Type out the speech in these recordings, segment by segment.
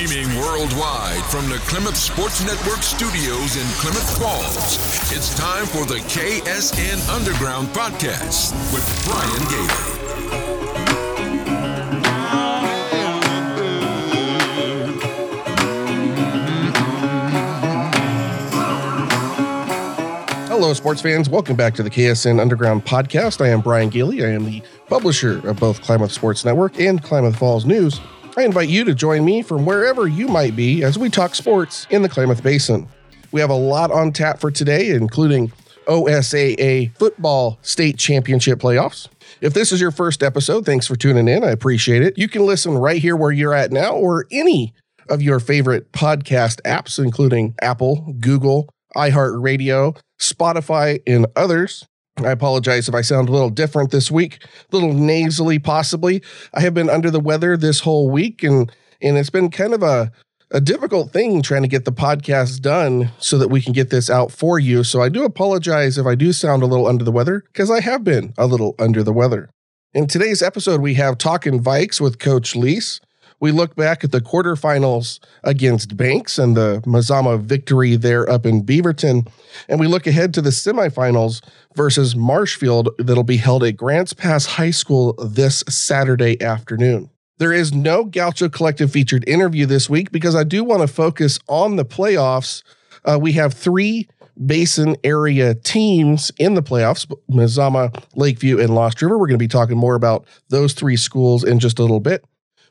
Streaming worldwide from the Klamath Sports Network studios in Klamath Falls, it's time for the KSN Underground Podcast with Brian Gailey. Hello, sports fans. Welcome back to the KSN Underground Podcast. I am Brian Gailey. I am the publisher of both Klamath Sports Network and Klamath Falls News. I invite you to join me from wherever you might be as we talk sports in the Klamath Basin. We have a lot on tap for today, including OSAA football state championship playoffs. If this is your first episode, thanks for tuning in. I appreciate it. You can listen right here where you're at now or any of your favorite podcast apps, including Apple, Google, iHeartRadio, Spotify, and others. I apologize if I sound a little different this week, a little nasally possibly. I have been under the weather this whole week and and it's been kind of a a difficult thing trying to get the podcast done so that we can get this out for you. So I do apologize if I do sound a little under the weather because I have been a little under the weather. In today's episode, we have Talking Vikes with Coach Lease. We look back at the quarterfinals against Banks and the Mazama victory there up in Beaverton. And we look ahead to the semifinals versus Marshfield that'll be held at Grants Pass High School this Saturday afternoon. There is no Gaucho Collective featured interview this week because I do want to focus on the playoffs. Uh, we have three basin area teams in the playoffs Mazama, Lakeview, and Lost River. We're going to be talking more about those three schools in just a little bit.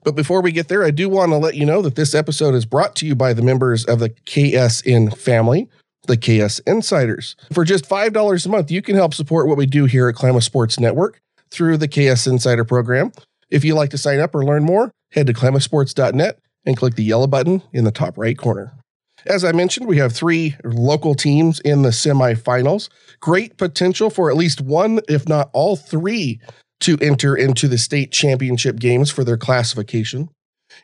But before we get there, I do want to let you know that this episode is brought to you by the members of the KSN family, the KS Insiders. For just $5 a month, you can help support what we do here at Klamath Sports Network through the KS Insider program. If you'd like to sign up or learn more, head to klamathsports.net and click the yellow button in the top right corner. As I mentioned, we have three local teams in the semifinals. Great potential for at least one, if not all three, to enter into the state championship games for their classification.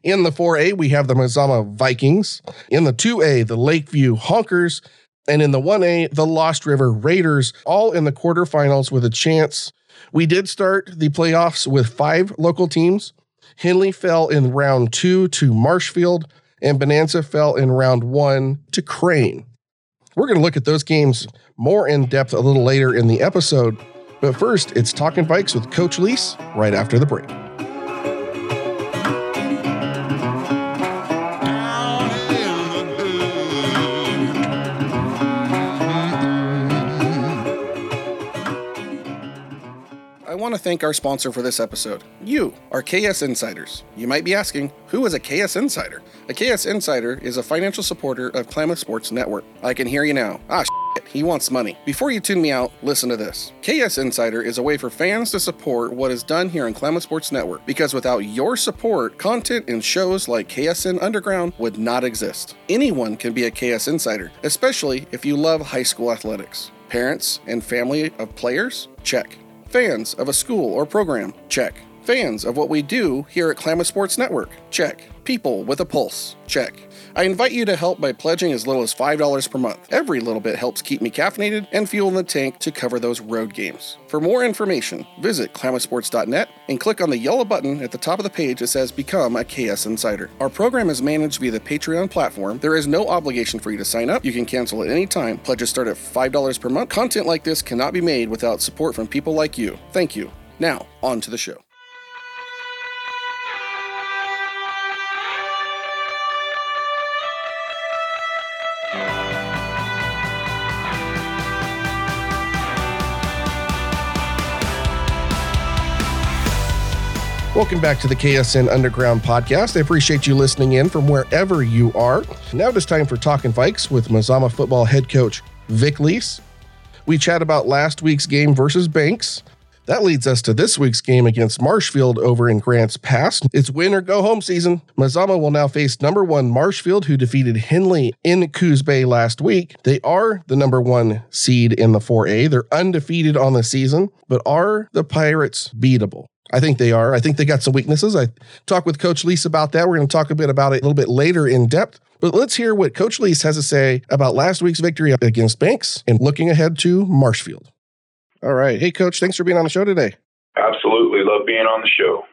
In the 4A, we have the Mazama Vikings. In the 2A, the Lakeview Honkers. And in the 1A, the Lost River Raiders, all in the quarterfinals with a chance. We did start the playoffs with five local teams. Henley fell in round two to Marshfield, and Bonanza fell in round one to Crane. We're going to look at those games more in depth a little later in the episode. But first, it's Talking Vikes with Coach Lease right after the break. I want to thank our sponsor for this episode, you, our KS Insiders. You might be asking, who is a KS Insider? A KS Insider is a financial supporter of Klamath Sports Network. I can hear you now. Ah, shit, he wants money. Before you tune me out, listen to this. KS Insider is a way for fans to support what is done here on Klamath Sports Network because without your support, content and shows like KSN Underground would not exist. Anyone can be a KS Insider, especially if you love high school athletics. Parents and family of players? Check. Fans of a school or program? Check. Fans of what we do here at Klamath Sports Network? Check. People with a pulse? Check. I invite you to help by pledging as little as $5 per month. Every little bit helps keep me caffeinated and fuel in the tank to cover those road games. For more information, visit klamathsports.net and click on the yellow button at the top of the page that says Become a KS Insider. Our program is managed via the Patreon platform. There is no obligation for you to sign up. You can cancel at any time. Pledges start at $5 per month. Content like this cannot be made without support from people like you. Thank you. Now, on to the show. Welcome back to the KSN Underground Podcast. I appreciate you listening in from wherever you are. Now it is time for Talking Vikes with Mazama football head coach Vic Lease. We chat about last week's game versus Banks. That leads us to this week's game against Marshfield over in Grants Pass. It's win or go home season. Mazama will now face number one Marshfield, who defeated Henley in Coos Bay last week. They are the number one seed in the 4A. They're undefeated on the season, but are the Pirates beatable? I think they are. I think they got some weaknesses. I talked with Coach Lease about that. We're going to talk a bit about it a little bit later in depth. But let's hear what Coach Lease has to say about last week's victory against Banks and looking ahead to Marshfield. All right. Hey, Coach, thanks for being on the show today. Absolutely. Love being on the show.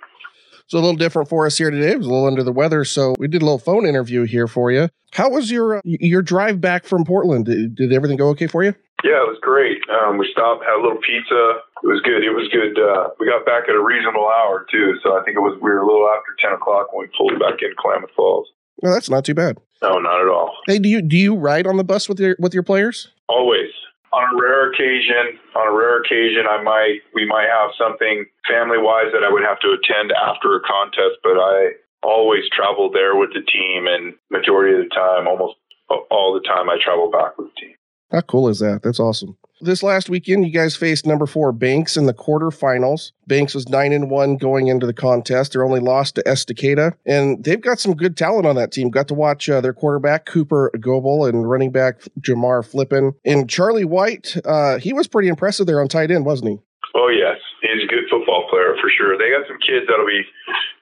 It's a little different for us here today. It was a little under the weather, so we did a little phone interview here for you. How was your uh, your drive back from Portland? Did, did everything go okay for you? Yeah, it was great. Um, we stopped, had a little pizza. It was good. It was good. Uh, we got back at a reasonable hour too, so I think it was we were a little after ten o'clock when we pulled back in Klamath Falls. No, that's not too bad. No, not at all. Hey, do you do you ride on the bus with your with your players? Always. On a rare occasion, on a rare occasion, I might we might have something family wise that I would have to attend after a contest, but I always travel there with the team, and majority of the time, almost all the time, I travel back with the team. How cool is that? That's awesome. This last weekend, you guys faced number four Banks in the quarterfinals. Banks was nine and one going into the contest. They're only lost to Estacada, and they've got some good talent on that team. Got to watch uh, their quarterback Cooper Goebel and running back Jamar Flippin and Charlie White. Uh, he was pretty impressive there on tight end, wasn't he? Oh yes, he's a good football player for sure. They got some kids that'll be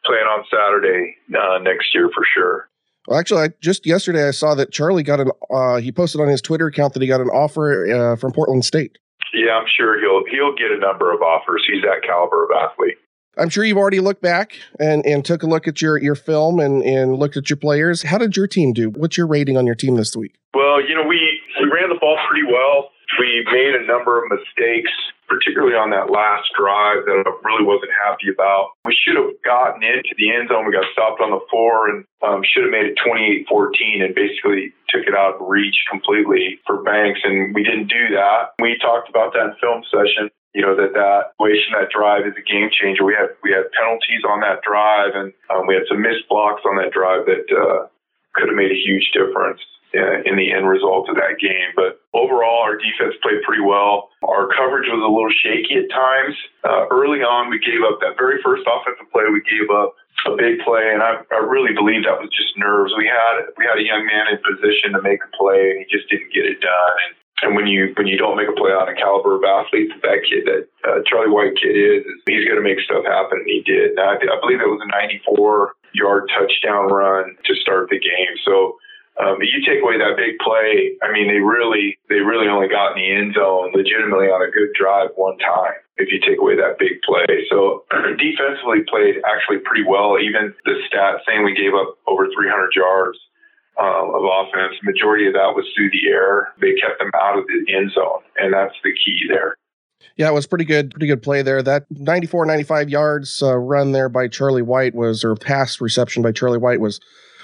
playing on Saturday uh, next year for sure. Well, actually, I, just yesterday I saw that Charlie got an. Uh, he posted on his Twitter account that he got an offer uh, from Portland State. Yeah, I'm sure he'll he'll get a number of offers. He's that caliber of athlete. I'm sure you've already looked back and, and took a look at your, your film and, and looked at your players. How did your team do? What's your rating on your team this week? Well, you know, we, we ran the ball pretty well. We made a number of mistakes particularly on that last drive that I really wasn't happy about. We should have gotten into the end zone. We got stopped on the four and um, should have made it 28-14 and basically took it out of reach completely for Banks. And we didn't do that. We talked about that in film session. You know that that situation, that drive is a game changer. We had we had penalties on that drive, and um, we had some missed blocks on that drive that uh, could have made a huge difference in the end result of that game. But overall, our defense played pretty well. Our coverage was a little shaky at times. Uh, early on, we gave up that very first offensive play. We gave up a big play, and I, I really believe that was just nerves. We had we had a young man in position to make a play, and he just didn't get it done. And and when you when you don't make a play on a caliber of athlete that that kid that uh, Charlie White kid is, he's going to make stuff happen, and he did. And I, I believe it was a 94 yard touchdown run to start the game. So um, but you take away that big play. I mean, they really, they really only got in the end zone legitimately on a good drive one time. If you take away that big play, so defensively played actually pretty well. Even the stat saying we gave up over 300 yards uh, of offense, majority of that was through the air. They kept them out of the end zone, and that's the key there. Yeah, it was pretty good, pretty good play there. That 94, 95 yards uh, run there by Charlie White was, or pass reception by Charlie White was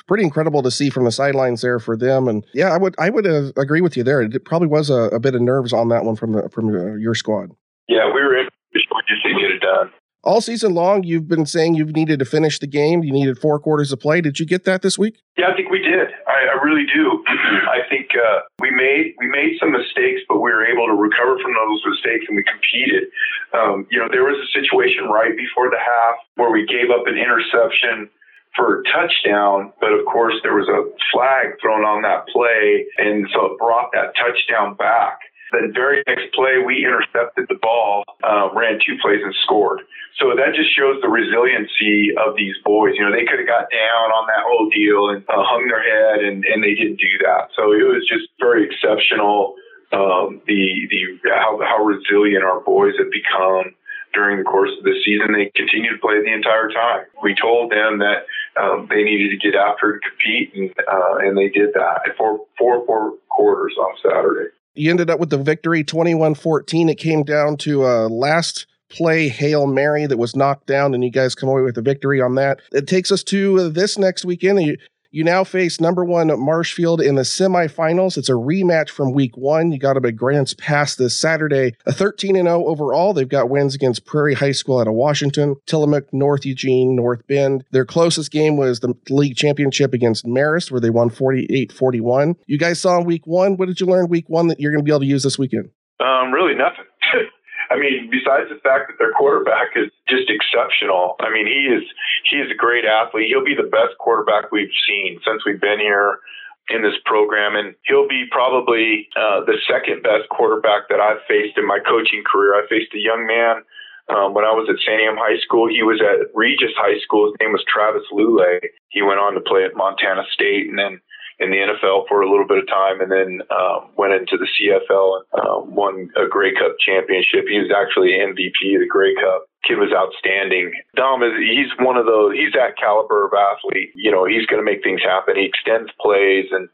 pretty incredible to see from the sidelines there for them. And yeah, I would I would uh, agree with you there. It probably was a, a, bit of nerves on that one from the, from uh, your squad. Yeah, we were in. Just didn't get it done. All season long, you've been saying you've needed to finish the game. You needed four quarters of play. Did you get that this week? Yeah, I think we did. I, I really do. I think uh, we made we made some mistakes, but we were able to recover from those mistakes, and we competed. Um, you know, there was a situation right before the half where we gave up an interception for a touchdown, but of course there was a flag thrown on that play, and so it brought that touchdown back. Then very next play, we intercepted the ball, uh, ran two plays and scored. So that just shows the resiliency of these boys. You know, they could have got down on that whole deal and uh, hung their head, and, and they didn't do that. So it was just very exceptional. Um, the the how how resilient our boys have become during the course of the season. They continued to play the entire time. We told them that um, they needed to get after and compete, and uh, and they did that for four four quarters on Saturday. You ended up with the victory, 21-14. It came down to a last play Hail Mary that was knocked down, and you guys come away with a victory on that. It takes us to this next weekend. Now face number one Marshfield in the semifinals. It's a rematch from week one. You got them at Grants Pass this Saturday. A 13 0 overall. They've got wins against Prairie High School out of Washington, Tillamook, North Eugene, North Bend. Their closest game was the league championship against Marist, where they won 48 41. You guys saw in week one. What did you learn week one that you're going to be able to use this weekend? Um, really nothing. I mean, besides the fact that their quarterback is just exceptional. I mean, he is he is a great athlete. He'll be the best quarterback we've seen since we've been here in this program, and he'll be probably uh, the second best quarterback that I've faced in my coaching career. I faced a young man um, when I was at Santiam High School. He was at Regis High School. His name was Travis Lulay. He went on to play at Montana State, and then in the NFL for a little bit of time, and then um, went into the CFL and um, won a Grey Cup championship. He was actually MVP of the Grey Cup. kid was outstanding. Dom is he's one of those he's that caliber of athlete. You know, he's going to make things happen. He extends plays and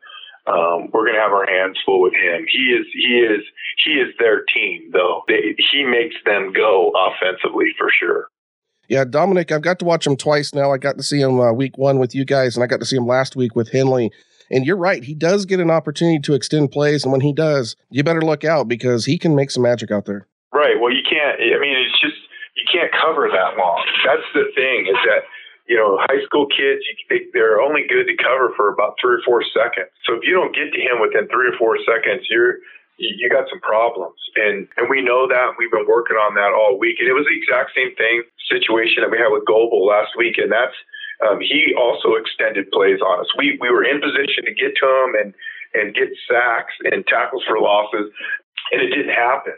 um, we're going to have our hands full with him. He is he is he is their team though. They, he makes them go offensively for sure. Yeah, Dominic, I've got to watch him twice now. I got to see him uh, week one with you guys, and I got to see him last week with Henley. And you're right, he does get an opportunity to extend plays, and when he does, you better look out because he can make some magic out there. Right. Well, you can't. I mean, it's just you can't cover that long. That's the thing is that you know, high school kids, you, they're only good to cover for about three or four seconds. So if you don't get to him within three or four seconds, you're you got some problems, and and we know that. We've been working on that all week, and it was the exact same thing situation that we had with Goebel last week, and that's um, he also extended plays on us. We we were in position to get to him and and get sacks and tackles for losses, and it didn't happen.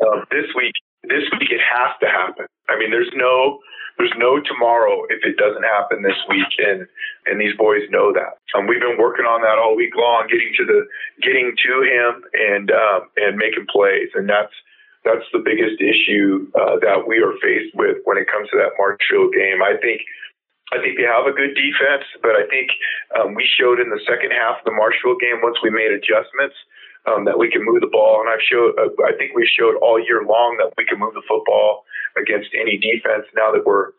Um, this week, this week it has to happen. I mean, there's no there's no tomorrow if it doesn't happen this week, and and these boys know that. Um, we've been working on that all week long, getting to the getting to him and um, and making plays, and that's that's the biggest issue uh, that we are faced with when it comes to that Marshfield game. I think. I think they have a good defense, but I think um, we showed in the second half of the Marshfield game once we made adjustments um, that we can move the ball, and I've showed. Uh, I think we showed all year long that we can move the football against any defense now that we're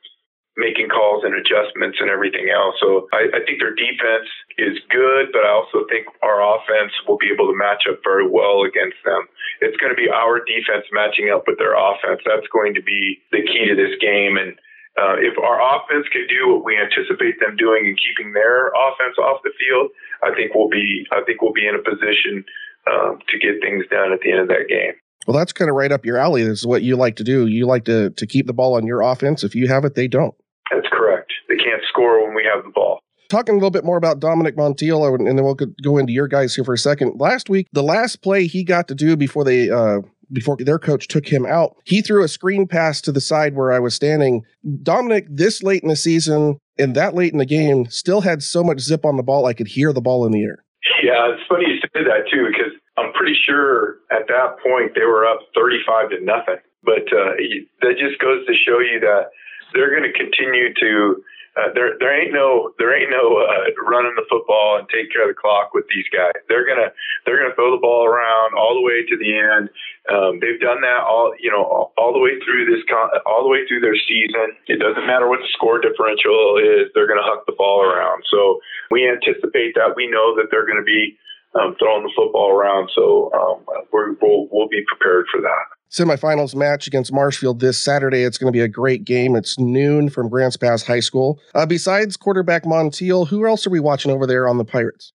making calls and adjustments and everything else. So I, I, think their defense is good, but I also think our offense will be able to match up very well against them. It's going to be our defense matching up with their offense. That's going to be the key to this game. And uh, if our offense can do what we anticipate them doing and keeping their offense off the field, I think we'll be I think we'll be in a position um, to get things done at the end of that game. Well, that's kind of right up your alley. This is what you like to do. You like to to keep the ball on your offense. If you have it, they don't. That's correct. They can't score when we have the ball. Talking a little bit more about Dominic Montiel, and then we'll go into your guys here for a second. Last week, the last play he got to do before they uh, before their coach took him out, he threw a screen pass to the side where I was standing. Dominic, this late in the season and that late in the game, still had so much zip on the ball, I could hear the ball in the air. Yeah, it's funny you say that too, because I'm pretty sure at that point they were up 35 to nothing. But uh, that just goes to show you that they're going to continue to. Uh, there, there ain't no, there ain't no uh, running the football and take care of the clock with these guys. They're gonna, they're gonna throw the ball around all the way to the end. Um, they've done that all, you know, all, all the way through this, con- all the way through their season. It doesn't matter what the score differential is. They're gonna huck the ball around. So we anticipate that. We know that they're gonna be um, throwing the football around. So um, we will we'll be prepared for that. Semifinals match against Marshfield this Saturday. It's going to be a great game. It's noon from Grants Pass High School. Uh, besides quarterback Montiel, who else are we watching over there on the Pirates?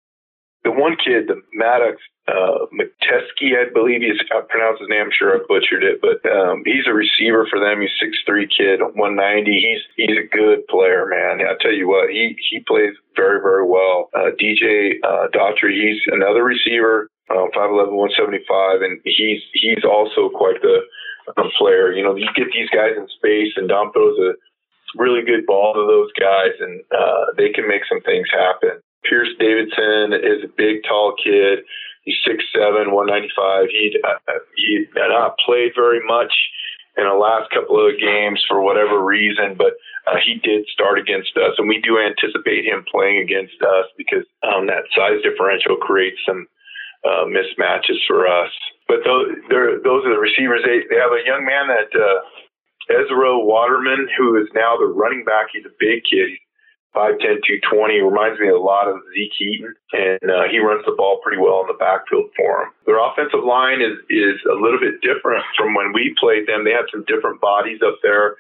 The one kid, the Maddox uh, I believe he's I pronounced his name. I'm sure I butchered it, but um, he's a receiver for them. He's six three kid, 190. He's he's a good player, man. I tell you what, he he plays very very well. Uh, DJ uh, Daughtry, he's another receiver, uh, 5'11", 175, and he's he's also quite the uh, player. You know, you get these guys in space, and Dom throws a really good ball to those guys, and uh, they can make some things happen. Pierce Davidson is a big, tall kid. He's 6'7", 195. He uh, he had not played very much in the last couple of games for whatever reason, but uh, he did start against us, and we do anticipate him playing against us because um, that size differential creates some uh, mismatches for us. But those, those are the receivers. They, they have a young man that uh, Ezra Waterman, who is now the running back. He's a big kid. He's 5'10", 220. Reminds me a lot of Zeke Eaton, and uh, he runs the ball pretty well in the backfield for him. Their offensive line is is a little bit different from when we played them. They had some different bodies up there,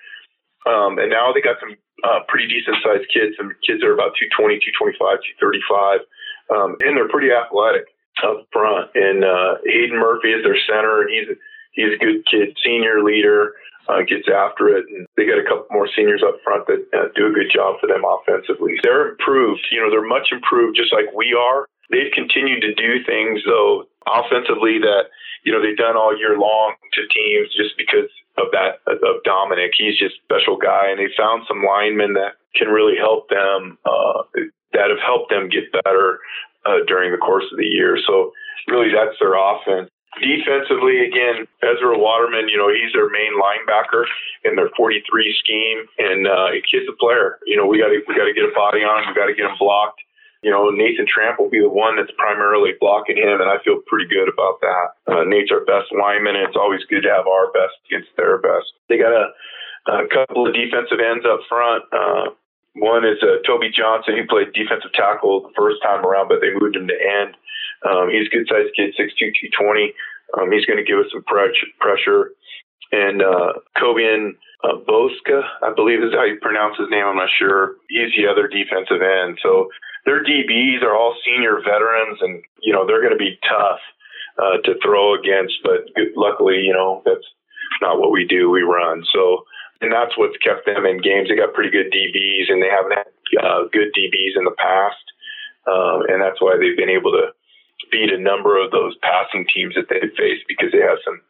um, and now they got some uh, pretty decent sized kids. Some kids are about 220, 225, 235, um, and they're pretty athletic up front. And uh, Hayden Murphy is their center, and he's he's a good kid, senior leader uh, gets after it. And they got a couple more seniors up front that uh, do a good job for them offensively. They're improved. You know, they're much improved, just like we are. They've continued to do things though offensively that you know they've done all year long to teams just because of that of Dominic. He's just a special guy, and they found some linemen that can really help them. Uh, that have helped them get better uh, during the course of the year. So really, that's their offense Defensively, again, Ezra Waterman, you know, he's their main linebacker in their 43 scheme, and uh, kid's a player. You know, we got to we got to get a body on him. We got to get him blocked. You know, Nathan Tramp will be the one that's primarily blocking him, and I feel pretty good about that. Uh, Nate's our best lineman, and it's always good to have our best against their best. They got a, a couple of defensive ends up front. Uh, one is uh, Toby Johnson, who played defensive tackle the first time around, but they moved him to end. Um, he's a good sized kid, 6'2", 220. Um, he's going to give us some pressure. And uh, Kobian uh, Boska, I believe is how you pronounce his name. I'm not sure. He's the other defensive end. So their DBs are all senior veterans, and you know they're going to be tough uh, to throw against. But luckily, you know that's not what we do. We run. So, and that's what's kept them in games. They got pretty good DBs, and they haven't had uh, good DBs in the past, um, and that's why they've been able to beat a number of those passing teams that they've faced because they have some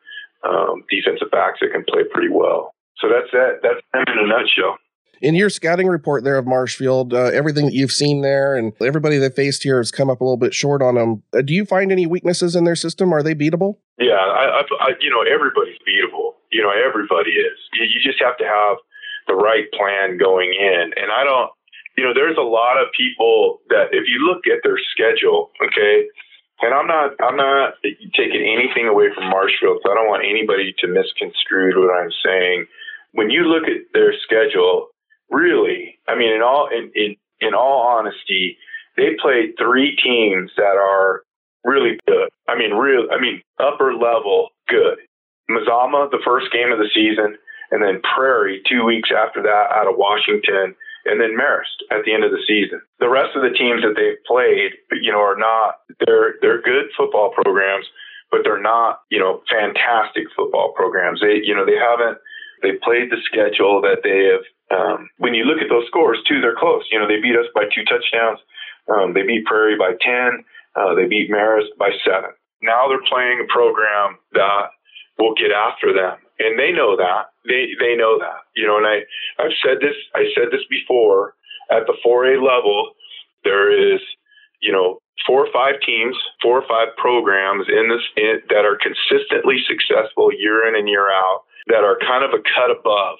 um, defensive backs that can play pretty well. So that's that. That's them in a nutshell in your scouting report there of Marshfield, uh, everything that you've seen there and everybody they faced here has come up a little bit short on them. Uh, do you find any weaknesses in their system? Are they beatable? Yeah, I, I, I, you know, everybody's beatable. You know, everybody is. You, just have to have the right plan going in. And I don't, you know, there's a lot of people that if you look at their schedule, okay, and I'm not, I'm not taking anything away from Marshfield, so I don't want anybody to misconstrue what I'm saying. When you look at their schedule, really, I mean, in all in, in in all honesty, they played three teams that are really good. I mean, real. I mean, upper level good. Mazama, the first game of the season, and then Prairie two weeks after that out of Washington, and then Marist at the end of the season. The rest of the teams that they've played, you know, are not. They're they're good football programs, but they're not, you know, fantastic football programs. They, you know, they haven't. They played the schedule that they have um, when you look at those scores too, they're close. You know, they beat us by two touchdowns. Um, they beat Prairie by 10. Uh, they beat Marist by seven. Now they're playing a program that will get after them. And they know that. They, they know that, you know, and I, I've said this, I said this before at the 4A level, there is, you know, four or five teams, four or five programs in this in, that are consistently successful year in and year out that are kind of a cut above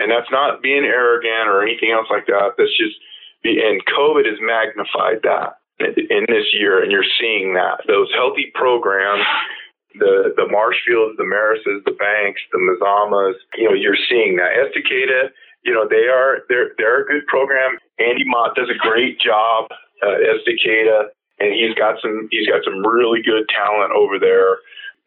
and that's not being arrogant or anything else like that. That's just, the and COVID has magnified that in this year, and you're seeing that. Those healthy programs, the the Marshfields, the Marists, the Banks, the Mazamas, you know, you're seeing that. Estacada, you know, they are they're they're a good program. Andy Mott does a great job uh, Estacada, and he's got some he's got some really good talent over there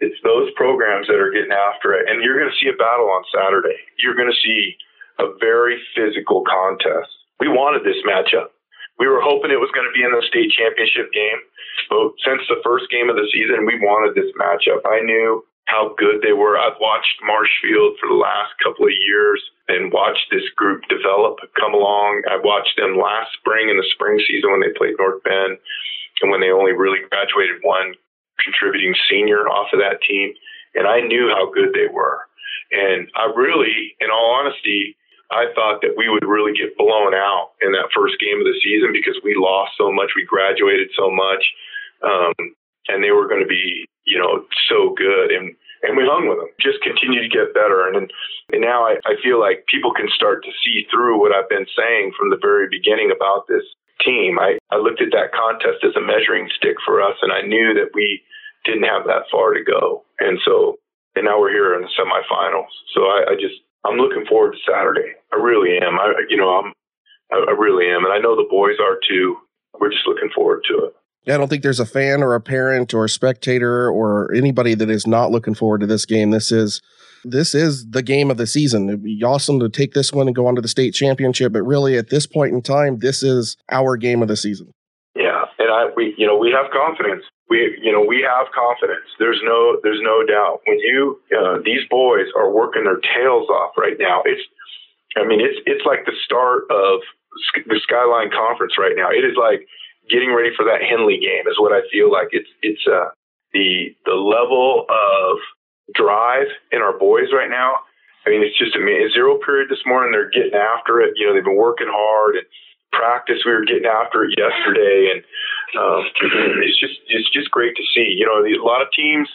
it's those programs that are getting after it. And you're going to see a battle on Saturday. You're going to see a very physical contest. We wanted this matchup. We were hoping it was going to be in the state championship game. But since the first game of the season, we wanted this matchup. I knew how good they were. I've watched Marshfield for the last couple of years and watched this group develop, come along. I watched them last spring in the spring season when they played North Bend and when they only really graduated one contributing senior off of that team, and I knew how good they were. And I really, in all honesty, I thought that we would really get blown out in that first game of the season because we lost so much, we graduated so much, um, and they were going to be, you know, so good. And and we hung with them. Just continue to get better. And and now I, I feel like people can start to see through what I've been saying from the very beginning about this team. I, I looked at that contest as a measuring stick for us, and I knew that we didn't have that far to go. And so, and now we're here in the semifinals. So I, I just, I'm looking forward to Saturday. I really am. I, you know, I'm, I, I really am. And I know the boys are too. We're just looking forward to it. I don't think there's a fan or a parent or a spectator or anybody that is not looking forward to this game. This is this is the game of the season. It'd be awesome to take this one and go on to the state championship, but really at this point in time, this is our game of the season. Yeah, and I we you know we have confidence. We you know we have confidence. There's no there's no doubt. When you uh, these boys are working their tails off right now. It's I mean it's it's like the start of the Skyline Conference right now. It is like getting ready for that Henley game is what I feel like. It's it's uh the the level of drive in our boys right now. I mean, it's just a zero period this morning. They're getting after it. You know, they've been working hard and practice. We were getting after it yesterday, and um, it's just it's just great to see. You know, a lot of teams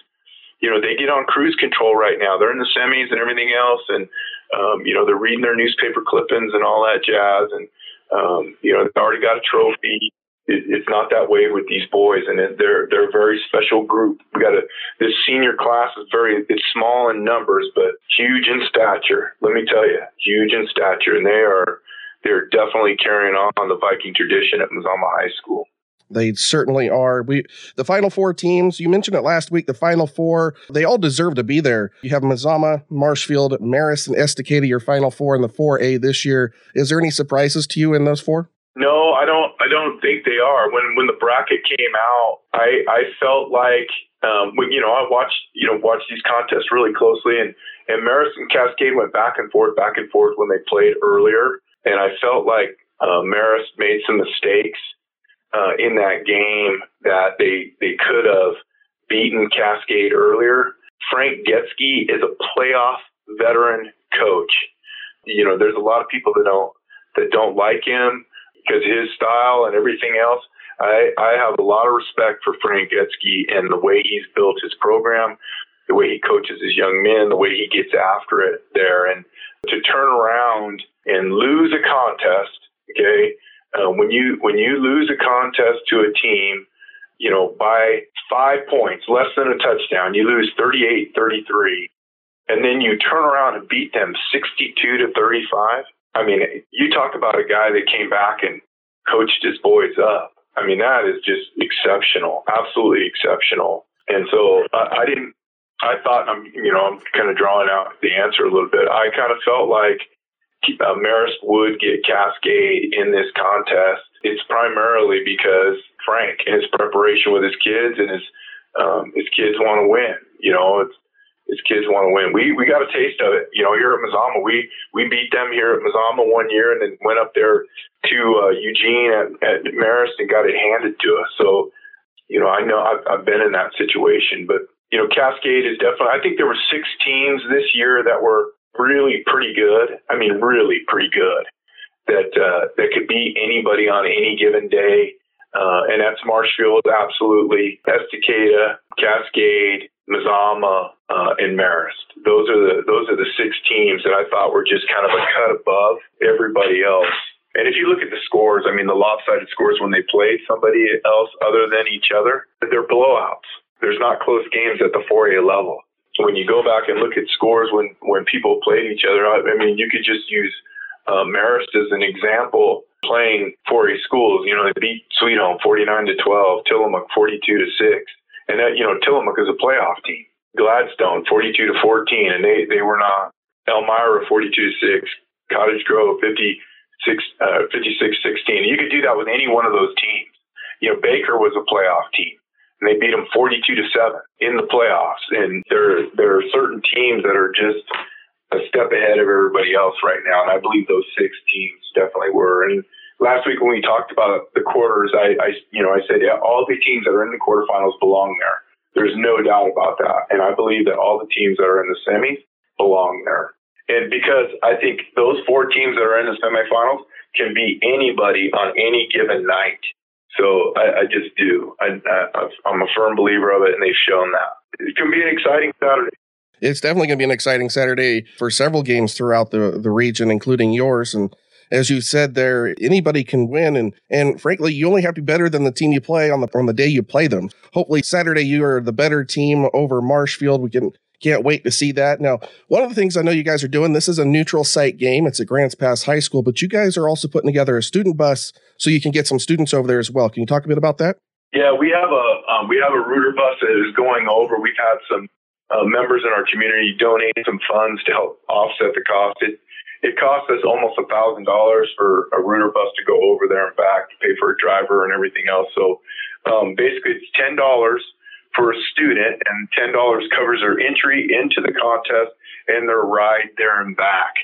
you know, they get on cruise control right now. They're in the semis and everything else, and um, you know, they're reading their newspaper clippings and all that jazz, and um, you know, they already got a trophy. It, it's not that way with these boys, and it, they're they're a very special group. We got a this senior class is very it's small in numbers, but huge in stature. Let me tell you, huge in stature, and they are they're definitely carrying on the Viking tradition at Mazama High School. They certainly are. We the final four teams, you mentioned it last week, the final four, they all deserve to be there. You have Mazama, Marshfield, Marist, and Estacada, your final four in the 4A this year. Is there any surprises to you in those four? No, I don't I don't think they are. When when the bracket came out, I I felt like um, when, you know, I watched, you know, watched these contests really closely and, and Marist and Cascade went back and forth, back and forth when they played earlier. And I felt like uh, Marist made some mistakes uh, in that game that they they could have beaten Cascade earlier. Frank Geske is a playoff veteran coach. You know, there's a lot of people that don't that don't like him because his style and everything else. I, I have a lot of respect for Frank Geske and the way he's built his program, the way he coaches his young men, the way he gets after it there, and to turn around and lose a contest, okay, uh, when you when you lose a contest to a team, you know by five points, less than a touchdown, you lose 38-33, and then you turn around and beat them 62 to 35. I mean, you talk about a guy that came back and coached his boys up. I mean, that is just exceptional, absolutely exceptional. And so I, I didn't. I thought I'm, you know, I'm kind of drawing out the answer a little bit. I kind of felt like uh, Marist would get Cascade in this contest, it's primarily because Frank and his preparation with his kids and his um, his kids want to win. You know, it's his kids want to win. We we got a taste of it. You know, here at Mazama, we we beat them here at Mazama one year, and then went up there to uh, Eugene at, at Marist and got it handed to us. So, you know, I know I've, I've been in that situation, but you know, Cascade is definitely. I think there were six teams this year that were really pretty good. I mean, really pretty good. That uh, that could beat anybody on any given day. Uh, and that's Marshfield, absolutely. Estacada, Cascade, Mazama, uh, and Marist. Those are the those are the six teams that I thought were just kind of a cut above everybody else. And if you look at the scores, I mean, the lopsided scores when they played somebody else other than each other, they're blowouts. There's not close games at the 4A level when you go back and look at scores when when people played each other, I, I mean, you could just use uh, Marist as an example playing 4A schools. You know, they beat Sweet Home 49 to 12, Tillamook 42 to 6, and that you know Tillamook is a playoff team. Gladstone 42 to 14, and they they were not. Elmira 42 to 6, Cottage Grove 56 uh, 56 16. You could do that with any one of those teams. You know, Baker was a playoff team and they beat them 42 to 7 in the playoffs. And there, there are certain teams that are just a step ahead of everybody else right now. And I believe those six teams definitely were. And last week when we talked about the quarters, I, I you know, I said, yeah, all the teams that are in the quarterfinals belong there. There's no doubt about that. And I believe that all the teams that are in the semis belong there. And because I think those four teams that are in the semifinals can beat anybody on any given night. So I, I just do. I, am a firm believer of it, and they've shown that. It can be an exciting Saturday. It's definitely going to be an exciting Saturday for several games throughout the, the region, including yours. And as you said there, anybody can win. And and frankly, you only have to be better than the team you play on the on the day you play them. Hopefully Saturday you are the better team over Marshfield. We can can't wait to see that. Now, one of the things I know you guys are doing, this is a neutral site game. It's at Grants Pass High School, but you guys are also putting together a student bus so you can get some students over there as well. Can you talk a bit about that? Yeah, we have a um, we have a Rooter bus that is going over. We've had some uh, members in our community donate some funds to help offset the cost. It it costs us almost a thousand dollars for a Rooter bus to go over there and back to pay for a driver and everything else. So um, basically, it's ten dollars for a student, and ten dollars covers their entry into the contest and their ride there and back.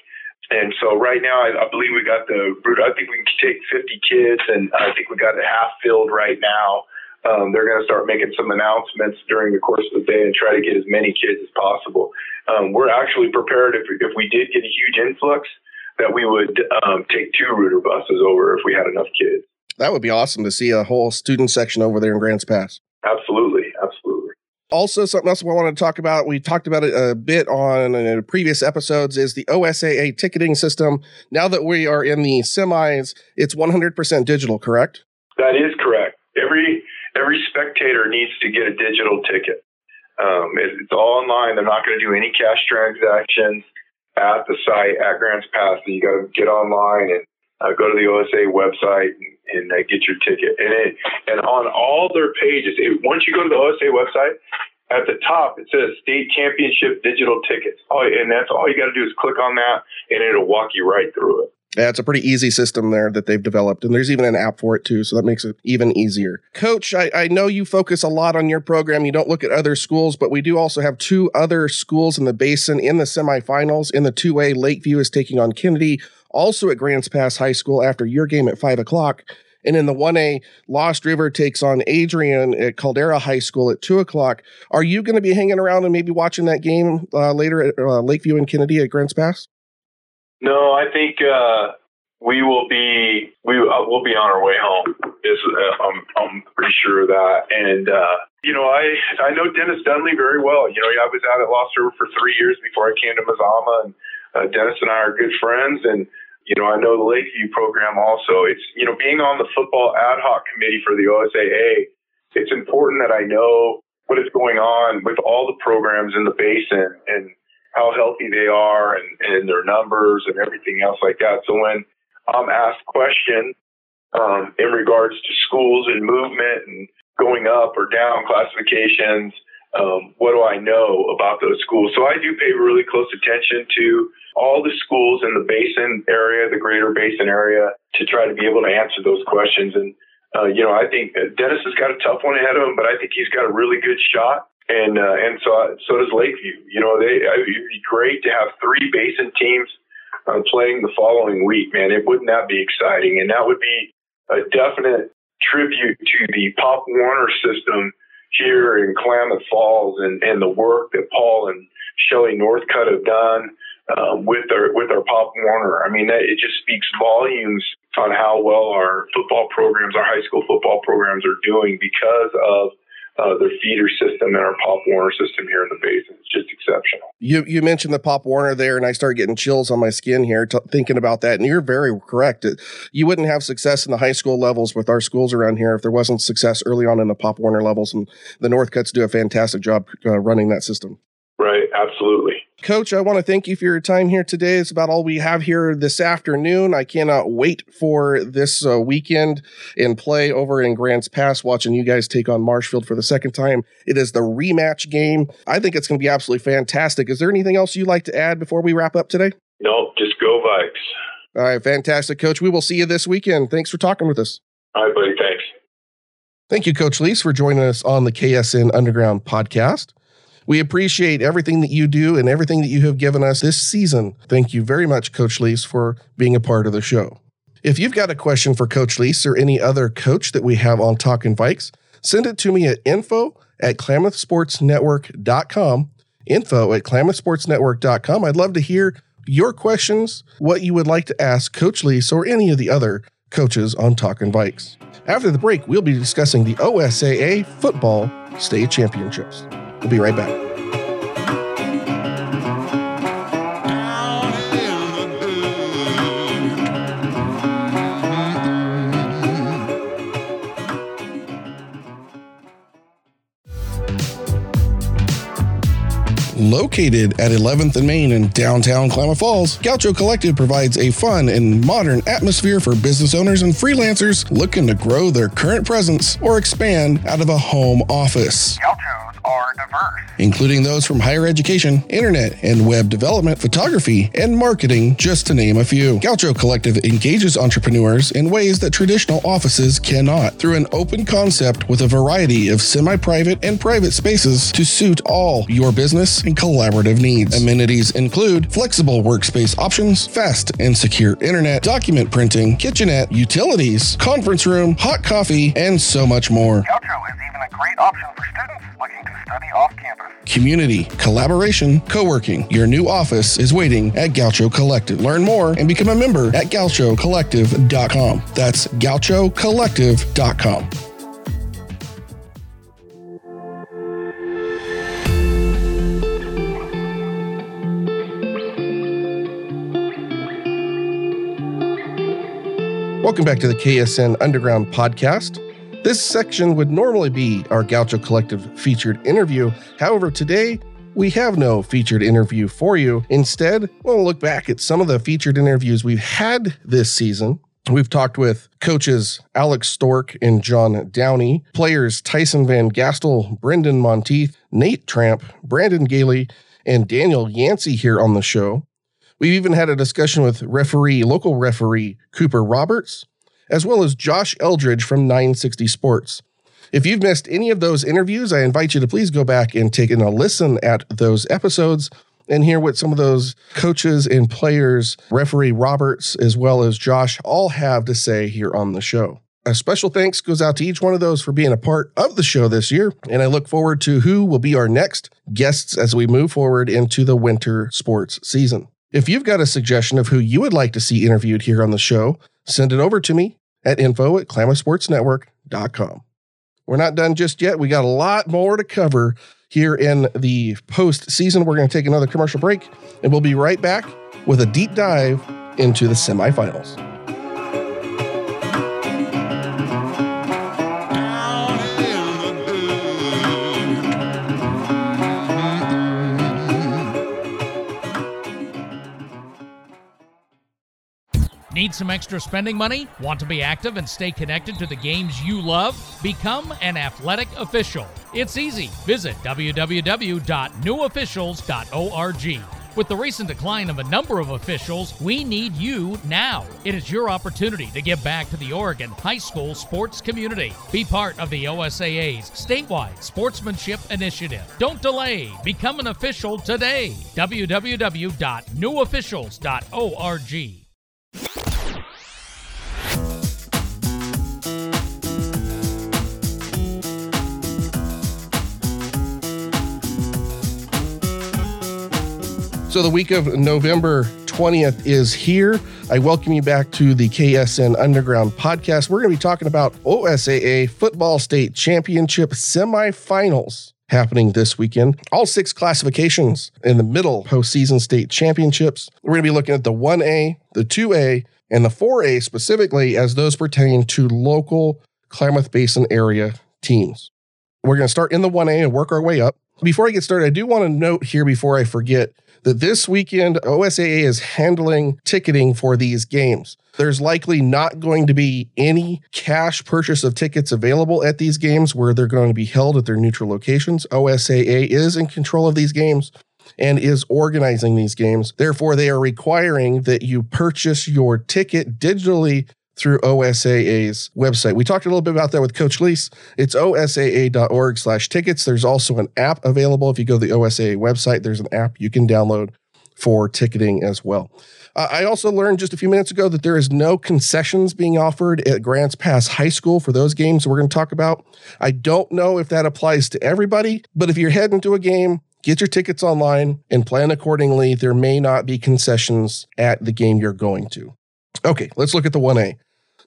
And so right now, I, I believe we got the route. I think we can take 50 kids, and I think we got it half filled right now. Um, they're going to start making some announcements during the course of the day and try to get as many kids as possible. Um, we're actually prepared if, if we did get a huge influx that we would um, take two Rooter buses over if we had enough kids. That would be awesome to see a whole student section over there in Grants Pass. Absolutely. Also, something else we wanted to talk about, we talked about it a bit on uh, previous episodes, is the OSAA ticketing system. Now that we are in the semis, it's 100% digital, correct? That is correct. Every every spectator needs to get a digital ticket. Um, it, it's all online. They're not going to do any cash transactions at the site at Grants Pass. So you got to get online and uh, go to the OSA website and, and uh, get your ticket. And it, and on all their pages, it, once you go to the OSA website, at the top it says state championship digital tickets. Oh, and that's all you got to do is click on that, and it'll walk you right through it. Yeah, it's a pretty easy system there that they've developed, and there's even an app for it too, so that makes it even easier. Coach, I, I, know you focus a lot on your program. You don't look at other schools, but we do also have two other schools in the basin in the semifinals. In the 2A, Lakeview is taking on Kennedy, also at Grants Pass High School after your game at 5 o'clock. And in the 1A, Lost River takes on Adrian at Caldera High School at 2 o'clock. Are you going to be hanging around and maybe watching that game uh, later at uh, Lakeview and Kennedy at Grants Pass? No, I think uh, we will be we uh, will be on our way home. Is uh, I'm I'm pretty sure of that. And uh, you know, I I know Dennis Dunley very well. You know, I was out at Lost River for three years before I came to Mazama, and Dennis and I are good friends. And you know, I know the Lakeview program also. It's you know, being on the football ad hoc committee for the OSAA, it's important that I know what is going on with all the programs in the basin and how healthy they are and, and their numbers and everything else like that. So when I'm asked questions um, in regards to schools and movement and going up or down classifications, um, what do I know about those schools? So I do pay really close attention to all the schools in the basin area, the greater basin area, to try to be able to answer those questions. And, uh, you know, I think Dennis has got a tough one ahead of him, but I think he's got a really good shot and uh, and so so does Lakeview. You know, they it'd be great to have three basin teams uh, playing the following week. Man, it wouldn't that be exciting? And that would be a definite tribute to the Pop Warner system here in Klamath Falls and and the work that Paul and Shelley Northcutt have done. Um, with our with our Pop Warner, I mean, that, it just speaks volumes on how well our football programs, our high school football programs, are doing because of uh, their feeder system and our Pop Warner system here in the basin. It's just exceptional. You you mentioned the Pop Warner there, and I started getting chills on my skin here t- thinking about that. And you're very correct. It, you wouldn't have success in the high school levels with our schools around here if there wasn't success early on in the Pop Warner levels. And the Northcutts do a fantastic job uh, running that system. Right, absolutely. Coach, I want to thank you for your time here today. It's about all we have here this afternoon. I cannot wait for this uh, weekend in play over in Grants Pass, watching you guys take on Marshfield for the second time. It is the rematch game. I think it's going to be absolutely fantastic. Is there anything else you'd like to add before we wrap up today? No, just go Vikes. All right, fantastic, Coach. We will see you this weekend. Thanks for talking with us. All right, buddy. Thanks. Thank you, Coach Lease, for joining us on the KSN Underground podcast. We appreciate everything that you do and everything that you have given us this season. Thank you very much, Coach Lease, for being a part of the show. If you've got a question for Coach Lease or any other coach that we have on Talking Vikes, send it to me at info at klamathsportsnetwork.com. Info at klamathsportsnetwork.com. I'd love to hear your questions, what you would like to ask Coach Lease or any of the other coaches on Talking Vikes. After the break, we'll be discussing the OSAA Football State Championships. We'll be right back. Located at 11th and Main in downtown Klamath Falls, Gaucho Collective provides a fun and modern atmosphere for business owners and freelancers looking to grow their current presence or expand out of a home office. Are diverse, including those from higher education, internet and web development, photography, and marketing, just to name a few. Gaucho Collective engages entrepreneurs in ways that traditional offices cannot through an open concept with a variety of semi private and private spaces to suit all your business and collaborative needs. Amenities include flexible workspace options, fast and secure internet, document printing, kitchenette, utilities, conference room, hot coffee, and so much more. Gaucho is great option for students looking to study off campus. Community, collaboration, co working. Your new office is waiting at Gaucho Collective. Learn more and become a member at gauchocollective.com. That's gauchocollective.com. Welcome back to the KSN Underground Podcast. This section would normally be our Gaucho Collective featured interview. However, today we have no featured interview for you. Instead, we'll look back at some of the featured interviews we've had this season. We've talked with coaches Alex Stork and John Downey, players Tyson Van Gastel, Brendan Monteith, Nate Tramp, Brandon Gailey, and Daniel Yancey here on the show. We've even had a discussion with referee, local referee Cooper Roberts, as well as Josh Eldridge from 960 Sports. If you've missed any of those interviews, I invite you to please go back and take in a listen at those episodes and hear what some of those coaches and players, referee Roberts, as well as Josh, all have to say here on the show. A special thanks goes out to each one of those for being a part of the show this year, and I look forward to who will be our next guests as we move forward into the winter sports season. If you've got a suggestion of who you would like to see interviewed here on the show, send it over to me at info at klamathsportsnetwork.com. We're not done just yet. We got a lot more to cover here in the postseason. We're going to take another commercial break, and we'll be right back with a deep dive into the semifinals. Some extra spending money? Want to be active and stay connected to the games you love? Become an athletic official. It's easy. Visit www.newofficials.org. With the recent decline of a number of officials, we need you now. It is your opportunity to give back to the Oregon high school sports community. Be part of the OSAA's statewide sportsmanship initiative. Don't delay. Become an official today. www.newofficials.org. So the week of November 20th is here. I welcome you back to the KSN Underground podcast. We're going to be talking about OSAA Football State Championship semifinals happening this weekend. All six classifications in the middle postseason state championships. We're going to be looking at the 1A, the 2A, and the 4A specifically as those pertain to local Klamath Basin area teams. We're going to start in the 1A and work our way up. Before I get started, I do want to note here before I forget that this weekend OSAA is handling ticketing for these games. There's likely not going to be any cash purchase of tickets available at these games where they're going to be held at their neutral locations. OSAA is in control of these games and is organizing these games. Therefore, they are requiring that you purchase your ticket digitally through OSAA's website. We talked a little bit about that with Coach Lease. It's osaa.org slash tickets. There's also an app available. If you go to the OSAA website, there's an app you can download for ticketing as well. Uh, I also learned just a few minutes ago that there is no concessions being offered at Grants Pass High School for those games we're going to talk about. I don't know if that applies to everybody, but if you're heading to a game, get your tickets online and plan accordingly. There may not be concessions at the game you're going to. Okay, let's look at the 1A.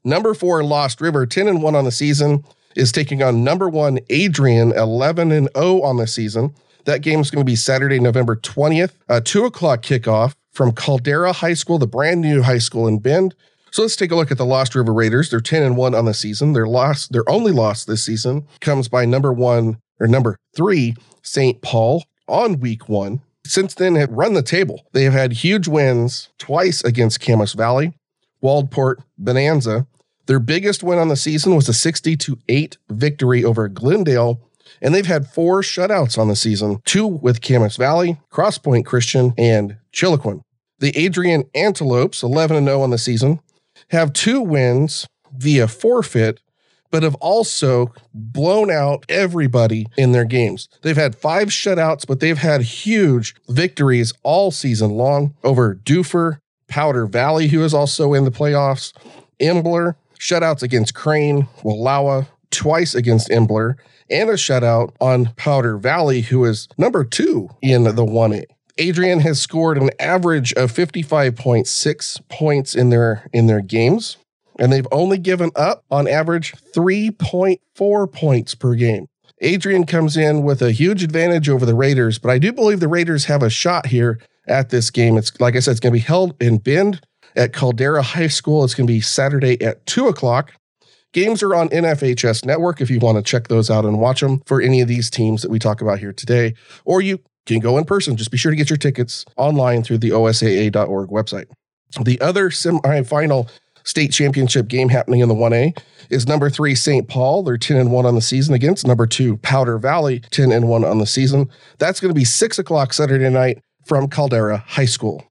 Number four, Lost River, 10 and 1 on the season, is taking on number one, Adrian, 11 and 0 on the season. That game is going to be Saturday, November 20th, a 2 o'clock kickoff from Caldera High School, the brand new high school in Bend. So let's take a look at the Lost River Raiders. They're 10 and 1 on the season. Their loss, their only loss this season comes by number one or number three, St. Paul on week one. Since then, have run the table. They have had huge wins twice against Camas Valley, Waldport, Bonanza. Their biggest win on the season was a 60 to 8 victory over Glendale. And they've had four shutouts on the season, two with Camas Valley, Crosspoint Christian, and Chiloquin. The Adrian Antelopes, 11 0 on the season, have two wins via forfeit, but have also blown out everybody in their games. They've had five shutouts, but they've had huge victories all season long over Dufur, Powder Valley, who is also in the playoffs, Imbler, shutouts against Crane, Wallowa, twice against Imbler, and a shutout on Powder Valley, who is number two in the 1A. Adrian has scored an average of 55.6 points in their in their games, and they've only given up on average 3.4 points per game. Adrian comes in with a huge advantage over the Raiders, but I do believe the Raiders have a shot here at this game. It's like I said, it's going to be held in Bend at Caldera High School. It's going to be Saturday at 2 o'clock. Games are on NFHS Network if you want to check those out and watch them for any of these teams that we talk about here today. Or you can go in person. Just be sure to get your tickets online through the osaa.org website. The other semifinal state championship game happening in the 1A is number three, St. Paul. They're 10 and 1 on the season against number two, Powder Valley, 10 and 1 on the season. That's going to be 6 o'clock Saturday night from Caldera High School.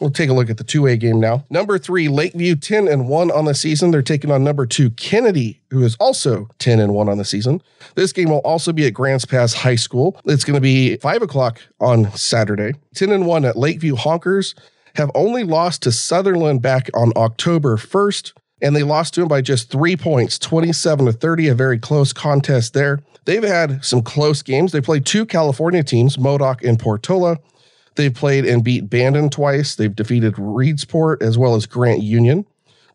We'll take a look at the 2A game now. Number three, Lakeview, 10 and 1 on the season. They're taking on number two, Kennedy, who is also 10 and 1 on the season. This game will also be at Grants Pass High School. It's going to be 5 o'clock on Saturday. 10 and 1 at Lakeview Honkers have only lost to Sutherlin back on October 1st, and they lost to him by just three points, 27 to 30, a very close contest there. They've had some close games. They played two California teams, Modoc and Portola. They've played and beat Bandon twice. They've defeated Reedsport as well as Grant Union.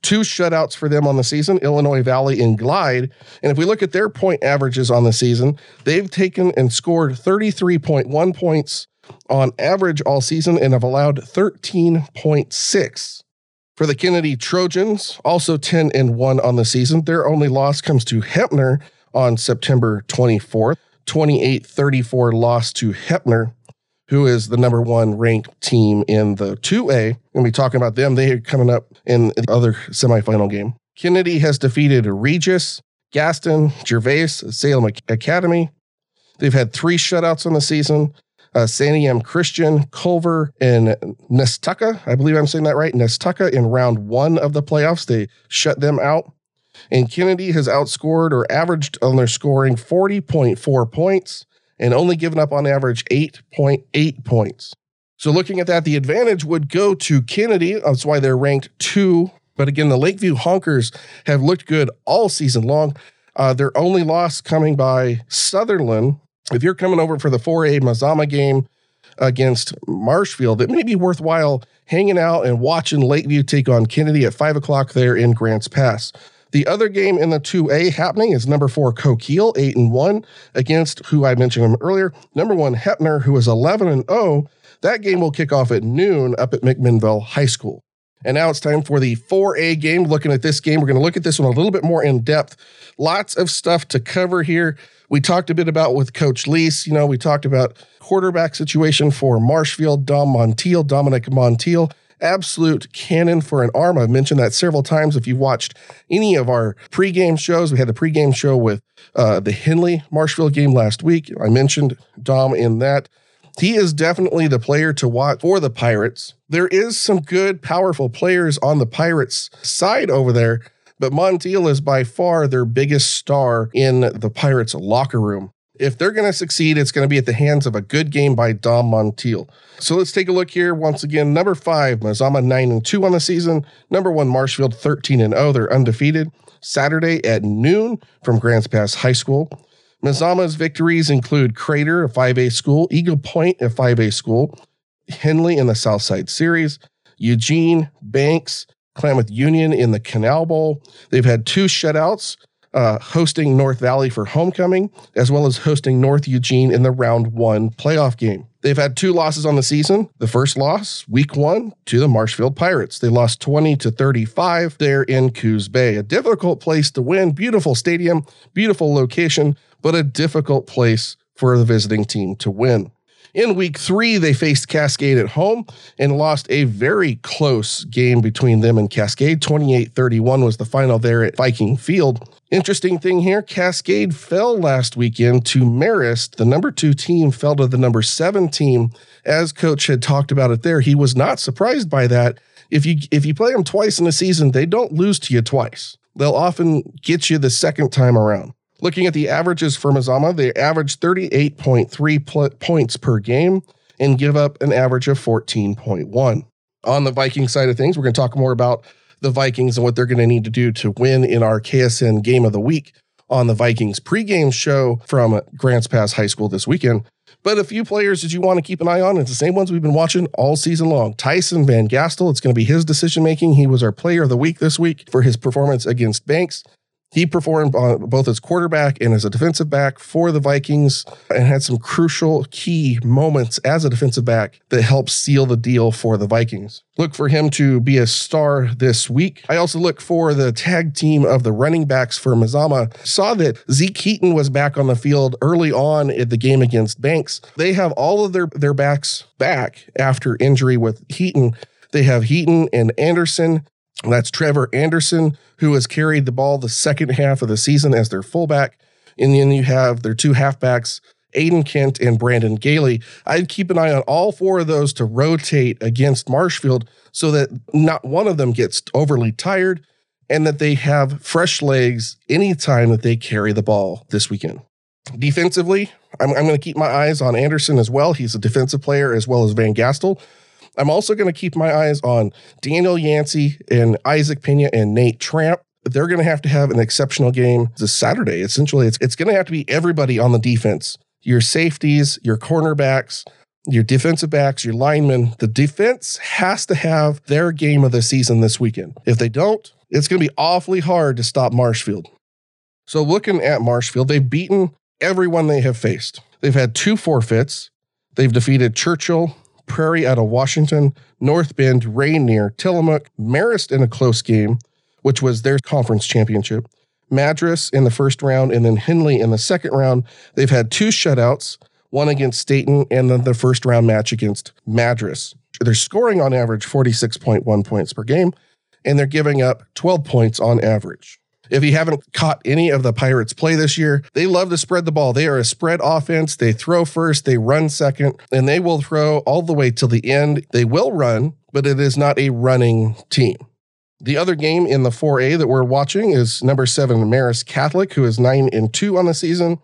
Two shutouts for them on the season, Illinois Valley and Glide. And if we look at their point averages on the season, they've taken and scored 33.1 points on average all season and have allowed 13.6. For the Kennedy Trojans, also 10 and 1 on the season. Their only loss comes to Heppner on September 24th. 28 34 loss to Heppner, who is the number one ranked team in the 2A. We'll be talking about them. They are coming up in the other semifinal game. Kennedy has defeated Regis, Gaston, Gervais, Salem Academy. They've had three shutouts on the season uh, Santiam Christian, Culver, and Nestucca. I believe I'm saying that right. Nestucca in round one of the playoffs. They shut them out. And Kennedy has outscored or averaged on their scoring 40.4 points and only given up on average 8.8 points. So looking at that, the advantage would go to Kennedy. That's why they're ranked two. But again, the Lakeview Honkers have looked good all season long. Uh, their only loss coming by Sutherlin if you're coming over for the 4A Mazama game against Marshfield, it may be worthwhile hanging out and watching Lakeview take on Kennedy at five o'clock there in Grants Pass. The other game in the 2A happening is number four Coquille, eight and one, against who I mentioned him earlier, number one Heppner, who is 11 and 0. That game will kick off at noon up at McMinnville High School. And now it's time for the 4A game. Looking at this game, we're going to look at this one a little bit more in depth. Lots of stuff to cover here. We talked a bit about with Coach Lease. You know, we talked about quarterback situation for Marshfield, Dom Montiel, Dominic Montiel. Absolute cannon for an arm. I've mentioned that several times. If you've watched any of our pregame shows, we had the pregame show with uh, the Henley Marshfield game last week. I mentioned Dom in that. He is definitely the player to watch for the Pirates. There is some good, powerful players on the Pirates side over there, but Montiel is by far their biggest star in the Pirates locker room. If they're going to succeed, it's going to be at the hands of a good game by Dom Montiel. So let's take a look here. Once again, number five, Mazama 9 and 2 on the season. Number one, Marshfield 13 and 0. They're undefeated. Saturday at noon from Grants Pass High School. Mazama's victories include Crater, a 5A school, Eagle Point, a 5A school, Henley in the Southside Series, Eugene, Banks, Klamath Union in the Canal Bowl. They've had two shutouts, uh, hosting North Valley for homecoming, as well as hosting North Eugene in the round one playoff game. They've had two losses on the season. The first loss, week one, to the Marshfield Pirates. They lost 20 to 35 there in Coos Bay. A difficult place to win, beautiful stadium, beautiful location, but a difficult place for the visiting team to win. In week three, they faced Cascade at home and lost a very close game between them and Cascade. 28 31 was the final there at Viking Field. Interesting thing here Cascade fell last weekend to Marist. The number two team fell to the number seven team. As coach had talked about it there, he was not surprised by that. If you if you play them twice in a season, they don't lose to you twice. They'll often get you the second time around. Looking at the averages for Mazama, they average 38.3 pl- points per game and give up an average of 14.1. On the Viking side of things, we're going to talk more about the Vikings and what they're going to need to do to win in our KSN game of the week on the Vikings pregame show from Grants Pass High School this weekend. But a few players that you want to keep an eye on, it's the same ones we've been watching all season long. Tyson Van Gastel, it's going to be his decision making. He was our player of the week this week for his performance against Banks. He performed on both as quarterback and as a defensive back for the Vikings and had some crucial key moments as a defensive back that helped seal the deal for the Vikings. Look for him to be a star this week. I also look for the tag team of the running backs for Mazama. Saw that Zeke Heaton was back on the field early on in the game against Banks. They have all of their, their backs back after injury with Heaton. They have Heaton and Anderson. That's Trevor Anderson, who has carried the ball the second half of the season as their fullback. And then you have their two halfbacks, Aiden Kent and Brandon Gailey. I'd keep an eye on all four of those to rotate against Marshfield so that not one of them gets overly tired and that they have fresh legs anytime that they carry the ball this weekend. Defensively, I'm, I'm going to keep my eyes on Anderson as well. He's a defensive player as well as Van Gastel. I'm also going to keep my eyes on Daniel Yancey and Isaac Pena and Nate Tramp. They're going to have to have an exceptional game this Saturday. Essentially, it's, it's going to have to be everybody on the defense your safeties, your cornerbacks, your defensive backs, your linemen. The defense has to have their game of the season this weekend. If they don't, it's going to be awfully hard to stop Marshfield. So, looking at Marshfield, they've beaten everyone they have faced. They've had two forfeits. They've defeated Churchill, Prairie out of Washington, North Bend, Rainier, Tillamook, Marist in a close game, which was their conference championship, Madras in the first round, and then Henley in the second round. They've had two shutouts, one against Stayton and then the first round match against Madras. They're scoring on average 46.1 points per game, and they're giving up 12 points on average. If you haven't caught any of the Pirates play this year, they love to spread the ball. They are a spread offense. They throw first, they run second, and they will throw all the way till the end. They will run, but it is not a running team. The other game in the 4A that we're watching is number seven Marist Catholic, who is nine and two on the season,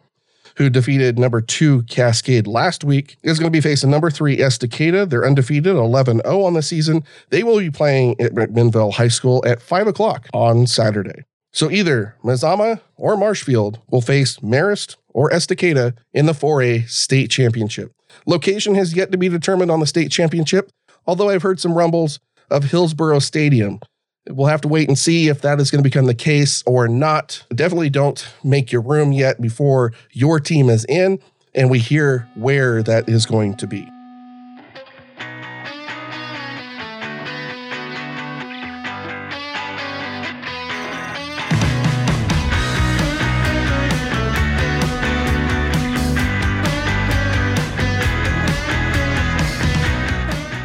who defeated number two Cascade last week, is going to be facing number three Estacada. They're undefeated, 11 0 on the season. They will be playing at McMinnville High School at five o'clock on Saturday. So either Mazama or Marshfield will face Marist or Estacada in the 4A state championship. Location has yet to be determined on the state championship, although I've heard some rumbles of Hillsboro Stadium We'll have to wait and see if that is going to become the case or not. Definitely don't make your room yet before your team is in and we hear where that is going to be.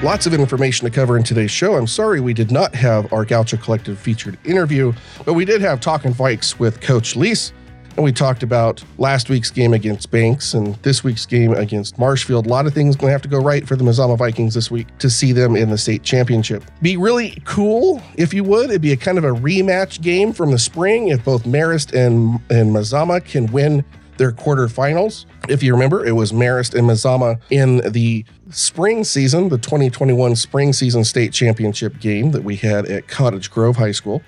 Lots of information to cover in today's show. I'm sorry we did not have our Gaucho Collective featured interview, but we did have Talking Vikes with Coach Lease. And we talked about last week's game against Banks and this week's game against Marshfield. A lot of things going to have to go right for the Mazama Vikings this week to see them in the state championship. Be really cool if you would. It'd be a kind of a rematch game from the spring if both Marist and, and Mazama can win their quarterfinals. If you remember, it was Marist and Mazama in the spring season, the 2021 spring season state championship game that we had at Cottage Grove High School.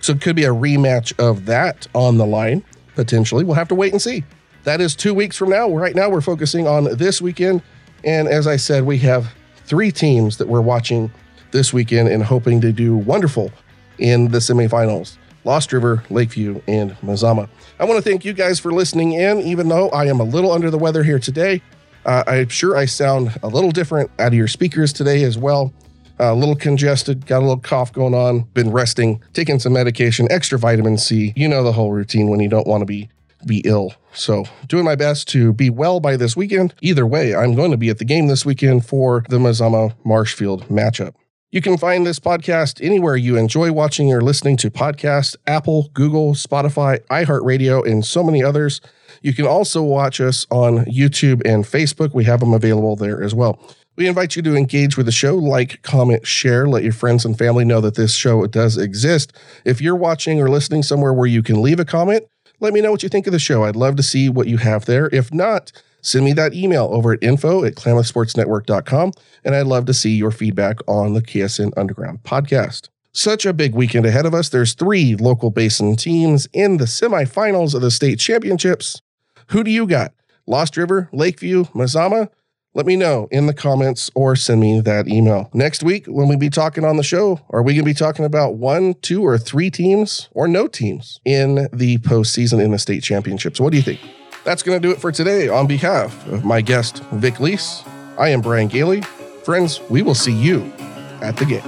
So it could be a rematch of that on the line, potentially. We'll have to wait and see. That is two weeks from now. Right now, we're focusing on this weekend. And as I said, we have three teams that we're watching this weekend and hoping to do wonderful in the semifinals. Lost River, Lakeview, and Mazama. I want to thank you guys for listening in, even though I am a little under the weather here today. Uh, I'm sure I sound a little different out of your speakers today as well. Uh, a little congested, got a little cough going on, been resting, taking some medication, extra vitamin C. You know the whole routine when you don't want to be be ill. So, doing my best to be well by this weekend. Either way, I'm going to be at the game this weekend for the Mazama Marshfield matchup. You can find this podcast anywhere you enjoy watching or listening to podcasts Apple, Google, Spotify, iHeartRadio, and so many others. You can also watch us on YouTube and Facebook. We have them available there as well. We invite you to engage with the show, like, comment, share, let your friends and family know that this show does exist. If you're watching or listening somewhere where you can leave a comment, let me know what you think of the show. I'd love to see what you have there. If not, send me that email over at info at klamathsportsnetwork.com, and I'd love to see your feedback on the KSN Underground podcast. Such a big weekend ahead of us. There's three local basin teams in the semifinals of the state championships. Who do you got? Lost River, Lakeview, Mazama? Let me know in the comments or send me that email. Next week, when we be talking on the show, are we going to be talking about one, two, or three teams or no teams in the postseason in the state championships? What do you think? That's going to do it for today. On behalf of my guest, Vic Lease, I am Brian Gailey. Friends, we will see you at the game.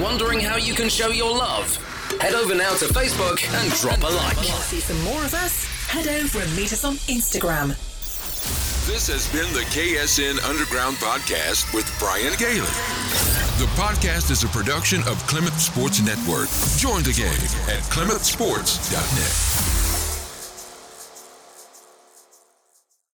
Wondering how you can show your love? Head over now to Facebook and drop a like. Want to see some more of us? Head over and meet us on Instagram. This has been the KSN Underground Podcast with Brian Gailey. The podcast is a production of Klamath Sports Network. Join the game at klamathsports.net.